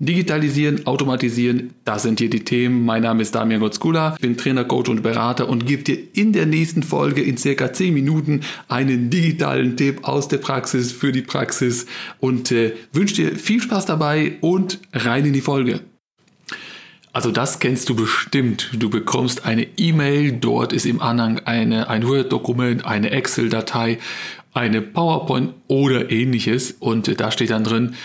Digitalisieren, automatisieren, das sind hier die Themen. Mein Name ist Damian Gotzkula, bin Trainer, Coach und Berater und gebe dir in der nächsten Folge in circa 10 Minuten einen digitalen Tipp aus der Praxis für die Praxis und äh, wünsche dir viel Spaß dabei und rein in die Folge. Also das kennst du bestimmt. Du bekommst eine E-Mail, dort ist im Anhang eine, ein Word-Dokument, eine Excel-Datei, eine PowerPoint oder ähnliches und äh, da steht dann drin,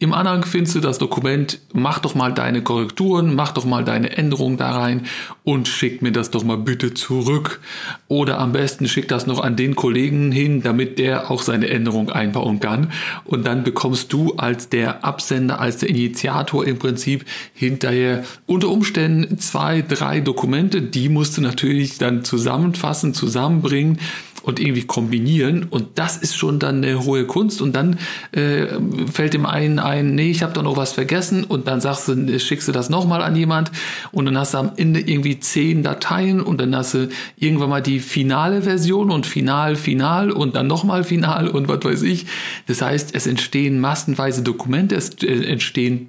im Anhang findest du das Dokument, mach doch mal deine Korrekturen, mach doch mal deine Änderungen da rein und schick mir das doch mal bitte zurück. Oder am besten schick das noch an den Kollegen hin, damit der auch seine Änderung einbauen kann. Und dann bekommst du als der Absender, als der Initiator im Prinzip hinterher unter Umständen zwei, drei Dokumente. Die musst du natürlich dann zusammenfassen, zusammenbringen und irgendwie kombinieren. Und das ist schon dann eine hohe Kunst. Und dann äh, fällt dem einen ein, nee, ich habe da noch was vergessen. Und dann sagst du, schickst du das nochmal an jemand. Und dann hast du am Ende irgendwie zehn Dateien. Und dann hast du irgendwann mal die finale Version und final, final und dann nochmal final und was weiß ich. Das heißt, es entstehen massenweise Dokumente, es äh, entstehen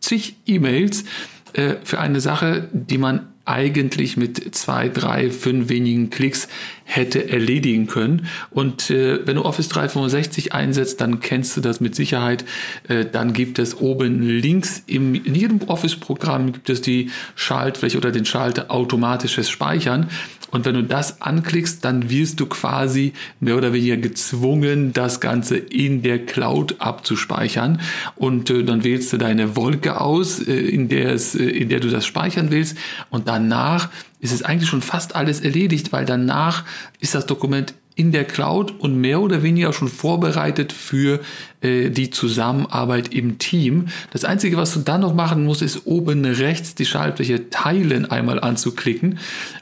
zig E-Mails äh, für eine Sache, die man eigentlich mit zwei, drei, fünf wenigen Klicks hätte erledigen können. Und äh, wenn du Office 365 einsetzt, dann kennst du das mit Sicherheit. Äh, dann gibt es oben links im, in jedem Office-Programm gibt es die Schaltfläche oder den Schalter automatisches Speichern. Und wenn du das anklickst, dann wirst du quasi mehr oder weniger gezwungen, das Ganze in der Cloud abzuspeichern. Und äh, dann wählst du deine Wolke aus, äh, in, der es, äh, in der du das speichern willst. Und danach ist es eigentlich schon fast alles erledigt, weil danach ist das Dokument in der Cloud und mehr oder weniger schon vorbereitet für äh, die Zusammenarbeit im Team. Das Einzige, was du dann noch machen musst, ist oben rechts die Schaltfläche Teilen einmal anzuklicken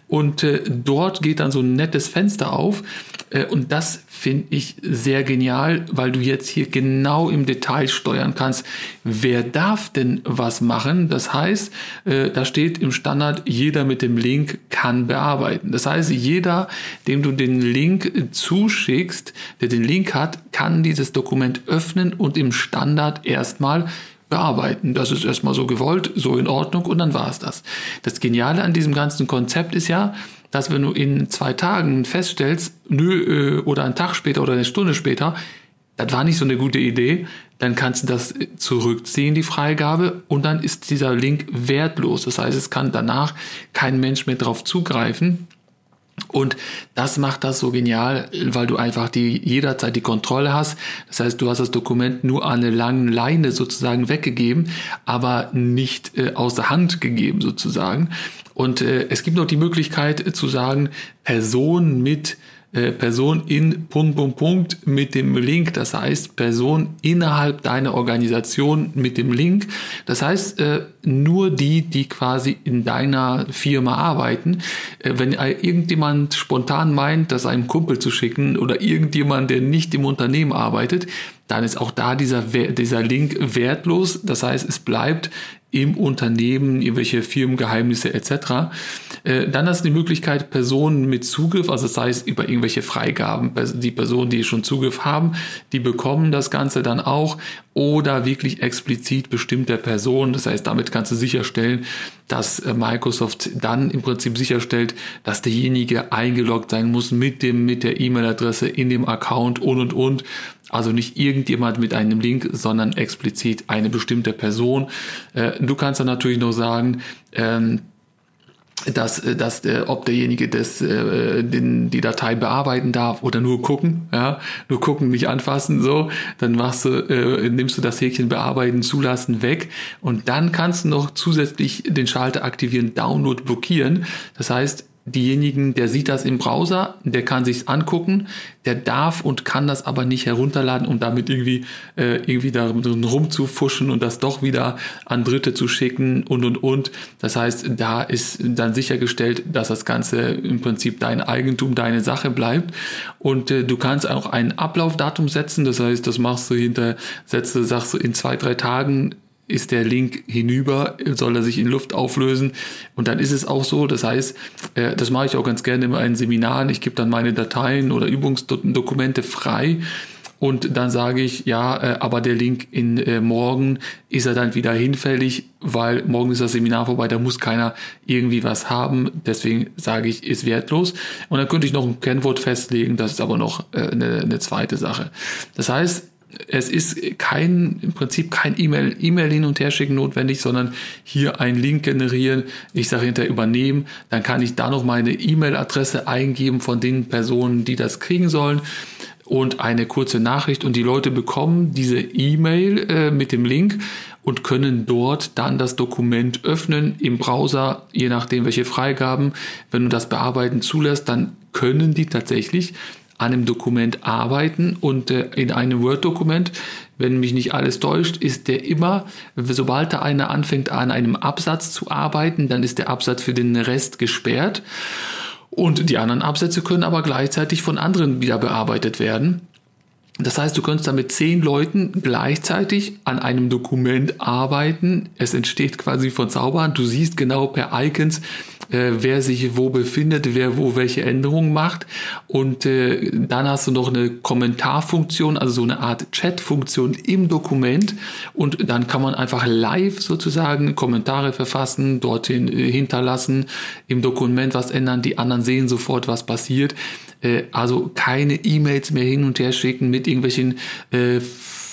und äh, dort geht dann so ein nettes Fenster auf äh, und das finde ich sehr genial, weil du jetzt hier genau im Detail steuern kannst, wer darf denn was machen. Das heißt, äh, da steht im Standard, jeder mit dem Link kann bearbeiten. Das heißt, jeder, dem du den Link zuschickst, der den Link hat, kann dieses Dokument öffnen und im Standard erstmal bearbeiten. Das ist erstmal so gewollt, so in Ordnung und dann war es das. Das Geniale an diesem ganzen Konzept ist ja, dass wenn du in zwei Tagen feststellst, nö, äh, oder einen Tag später oder eine Stunde später, das war nicht so eine gute Idee, dann kannst du das zurückziehen, die Freigabe, und dann ist dieser Link wertlos. Das heißt, es kann danach kein Mensch mehr drauf zugreifen. Und das macht das so genial, weil du einfach die jederzeit die Kontrolle hast. Das heißt, du hast das Dokument nur an eine lange Leine sozusagen weggegeben, aber nicht äh, aus der Hand gegeben sozusagen. Und äh, es gibt noch die Möglichkeit äh, zu sagen, Person mit äh, Person in Punkt, Punkt, Punkt mit dem Link. Das heißt, Person innerhalb deiner Organisation mit dem Link. Das heißt, äh, nur die, die quasi in deiner Firma arbeiten. Äh, wenn irgendjemand spontan meint, das einem Kumpel zu schicken oder irgendjemand, der nicht im Unternehmen arbeitet, dann ist auch da dieser, dieser Link wertlos. Das heißt, es bleibt im Unternehmen, irgendwelche Firmengeheimnisse etc. Äh, dann hast du die Möglichkeit, Personen mit Zugriff, also das heißt über irgendwelche Freigaben, die Personen, die schon Zugriff haben, die bekommen das Ganze dann auch oder wirklich explizit bestimmter Personen. Das heißt, damit kannst du sicherstellen, dass äh, Microsoft dann im Prinzip sicherstellt, dass derjenige eingeloggt sein muss mit dem, mit der E-Mail-Adresse in dem Account und und und. Also nicht irgendjemand mit einem Link, sondern explizit eine bestimmte Person. Äh, du kannst dann natürlich noch sagen, ähm, dass, äh, dass der, ob derjenige das, äh, den, die Datei bearbeiten darf oder nur gucken, ja, nur gucken, nicht anfassen, so, dann machst du, äh, nimmst du das Häkchen bearbeiten, zulassen weg und dann kannst du noch zusätzlich den Schalter aktivieren, Download blockieren. Das heißt, diejenigen, der sieht das im Browser, der kann sich's angucken, der darf und kann das aber nicht herunterladen, um damit irgendwie äh, irgendwie da rumzufuschen und das doch wieder an Dritte zu schicken und und und. Das heißt, da ist dann sichergestellt, dass das Ganze im Prinzip dein Eigentum, deine Sache bleibt und äh, du kannst auch ein Ablaufdatum setzen. Das heißt, das machst du hinter, setzt, sagst du in zwei drei Tagen ist der Link hinüber, soll er sich in Luft auflösen und dann ist es auch so. Das heißt, äh, das mache ich auch ganz gerne in meinen Seminaren. Ich gebe dann meine Dateien oder Übungsdokumente frei und dann sage ich, ja, äh, aber der Link in äh, morgen ist er dann wieder hinfällig, weil morgen ist das Seminar vorbei, da muss keiner irgendwie was haben. Deswegen sage ich, ist wertlos. Und dann könnte ich noch ein Kennwort festlegen, das ist aber noch äh, eine, eine zweite Sache. Das heißt, es ist kein, im Prinzip kein E-Mail, E-Mail hin und her schicken notwendig, sondern hier einen Link generieren. Ich sage hinterher übernehmen. Dann kann ich da noch meine E-Mail-Adresse eingeben von den Personen, die das kriegen sollen und eine kurze Nachricht und die Leute bekommen diese E-Mail äh, mit dem Link und können dort dann das Dokument öffnen im Browser, je nachdem welche Freigaben. Wenn du das bearbeiten zulässt, dann können die tatsächlich an einem Dokument arbeiten und äh, in einem Word-Dokument, wenn mich nicht alles täuscht, ist der immer, sobald der eine anfängt an einem Absatz zu arbeiten, dann ist der Absatz für den Rest gesperrt und die anderen Absätze können aber gleichzeitig von anderen wieder bearbeitet werden. Das heißt, du könntest da mit zehn Leuten gleichzeitig an einem Dokument arbeiten. Es entsteht quasi von Zaubern. Du siehst genau per Icons, äh, wer sich wo befindet, wer wo welche Änderungen macht. Und äh, dann hast du noch eine Kommentarfunktion, also so eine Art Chatfunktion im Dokument. Und dann kann man einfach live sozusagen Kommentare verfassen, dorthin äh, hinterlassen, im Dokument was ändern. Die anderen sehen sofort, was passiert. Äh, also keine E-Mails mehr hin und her schicken mit irgendwelchen, äh,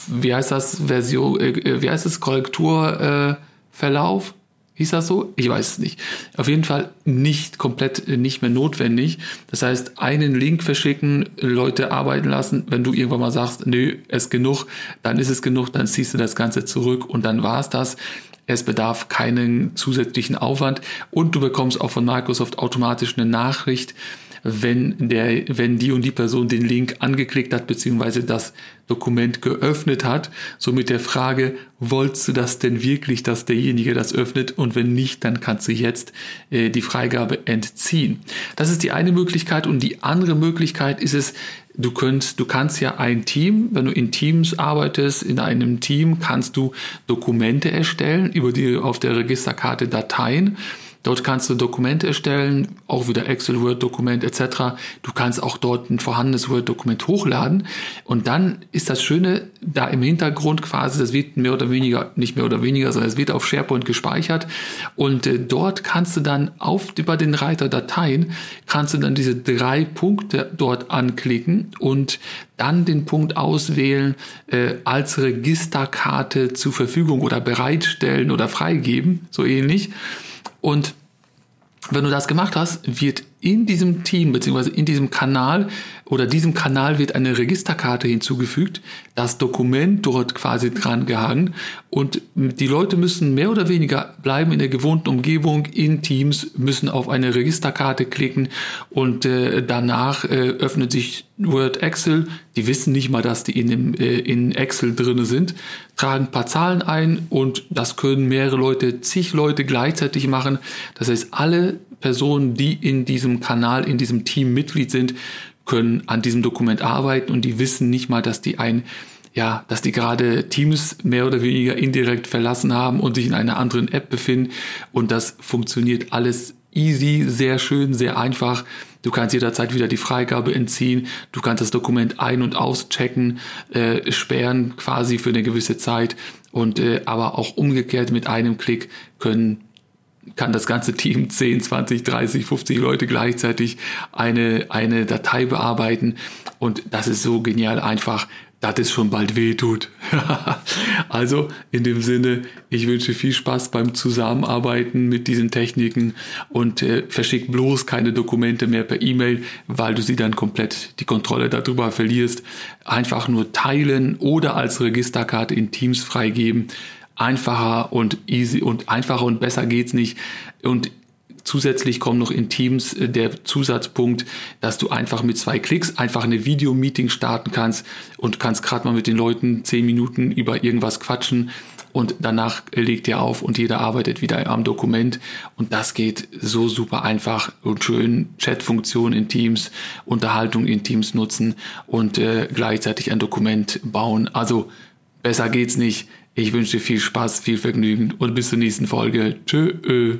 wie heißt das, Version, äh, äh wie heißt das, Korrekturverlauf? Hieß das so? Ich weiß es nicht. Auf jeden Fall nicht komplett äh, nicht mehr notwendig. Das heißt, einen Link verschicken, Leute arbeiten lassen. Wenn du irgendwann mal sagst, nö, es ist genug, dann ist es genug, dann ziehst du das Ganze zurück und dann war es das. Es bedarf keinen zusätzlichen Aufwand und du bekommst auch von Microsoft automatisch eine Nachricht, wenn, der, wenn die und die Person den Link angeklickt hat, beziehungsweise das Dokument geöffnet hat. So mit der Frage, wolltest du das denn wirklich, dass derjenige das öffnet? Und wenn nicht, dann kannst du jetzt äh, die Freigabe entziehen. Das ist die eine Möglichkeit. Und die andere Möglichkeit ist es, Du könntest, du kannst ja ein Team, wenn du in Teams arbeitest, in einem Team kannst du Dokumente erstellen, über die auf der Registerkarte Dateien Dort kannst du Dokumente erstellen, auch wieder Excel, Word-Dokument etc. Du kannst auch dort ein vorhandenes Word-Dokument hochladen. Und dann ist das Schöne, da im Hintergrund quasi, das wird mehr oder weniger, nicht mehr oder weniger, sondern es wird auf SharePoint gespeichert. Und äh, dort kannst du dann auf, über den Reiter Dateien, kannst du dann diese drei Punkte dort anklicken und dann den Punkt auswählen, äh, als Registerkarte zur Verfügung oder bereitstellen oder freigeben, so ähnlich. Und wenn du das gemacht hast, wird in diesem Team beziehungsweise in diesem Kanal oder diesem Kanal wird eine Registerkarte hinzugefügt, das Dokument dort quasi dran gehangen. Und die Leute müssen mehr oder weniger bleiben in der gewohnten Umgebung. In Teams, müssen auf eine Registerkarte klicken. Und äh, danach äh, öffnet sich Word Excel. Die wissen nicht mal, dass die in, dem, äh, in Excel drinne sind, tragen ein paar Zahlen ein. Und das können mehrere Leute, zig Leute gleichzeitig machen. Das heißt, alle Personen, die in diesem Kanal, in diesem Team Mitglied sind, können an diesem Dokument arbeiten und die wissen nicht mal, dass die ein ja, dass die gerade Teams mehr oder weniger indirekt verlassen haben und sich in einer anderen App befinden und das funktioniert alles easy, sehr schön, sehr einfach. Du kannst jederzeit wieder die Freigabe entziehen. Du kannst das Dokument ein- und auschecken, äh, sperren quasi für eine gewisse Zeit. Und äh, aber auch umgekehrt mit einem Klick können kann das ganze Team 10, 20, 30, 50 Leute gleichzeitig eine, eine Datei bearbeiten. Und das ist so genial einfach, dass es schon bald weh tut. also in dem Sinne, ich wünsche viel Spaß beim Zusammenarbeiten mit diesen Techniken und äh, verschick bloß keine Dokumente mehr per E-Mail, weil du sie dann komplett die Kontrolle darüber verlierst. Einfach nur teilen oder als Registerkarte in Teams freigeben einfacher und easy und einfacher und besser geht's nicht. Und Zusätzlich kommt noch in Teams äh, der Zusatzpunkt, dass du einfach mit zwei Klicks einfach eine Video-Meeting starten kannst und kannst gerade mal mit den Leuten zehn Minuten über irgendwas quatschen und danach legt ihr auf und jeder arbeitet wieder am Dokument und das geht so super einfach und schön. Chat-Funktion in Teams, Unterhaltung in Teams nutzen und äh, gleichzeitig ein Dokument bauen. Also besser geht's nicht. Ich wünsche dir viel Spaß, viel Vergnügen und bis zur nächsten Folge. Tschö.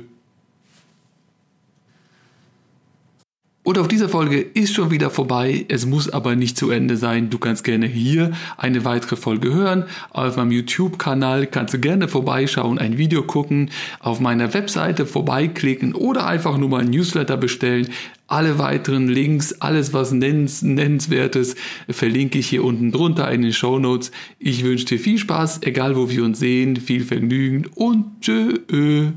Und auf dieser Folge ist schon wieder vorbei. Es muss aber nicht zu Ende sein. Du kannst gerne hier eine weitere Folge hören. Auf meinem YouTube-Kanal kannst du gerne vorbeischauen, ein Video gucken, auf meiner Webseite vorbeiklicken oder einfach nur mal ein Newsletter bestellen. Alle weiteren Links, alles was nennens, nennenswertes, verlinke ich hier unten drunter in den Show Notes. Ich wünsche dir viel Spaß, egal wo wir uns sehen, viel Vergnügen und tschö.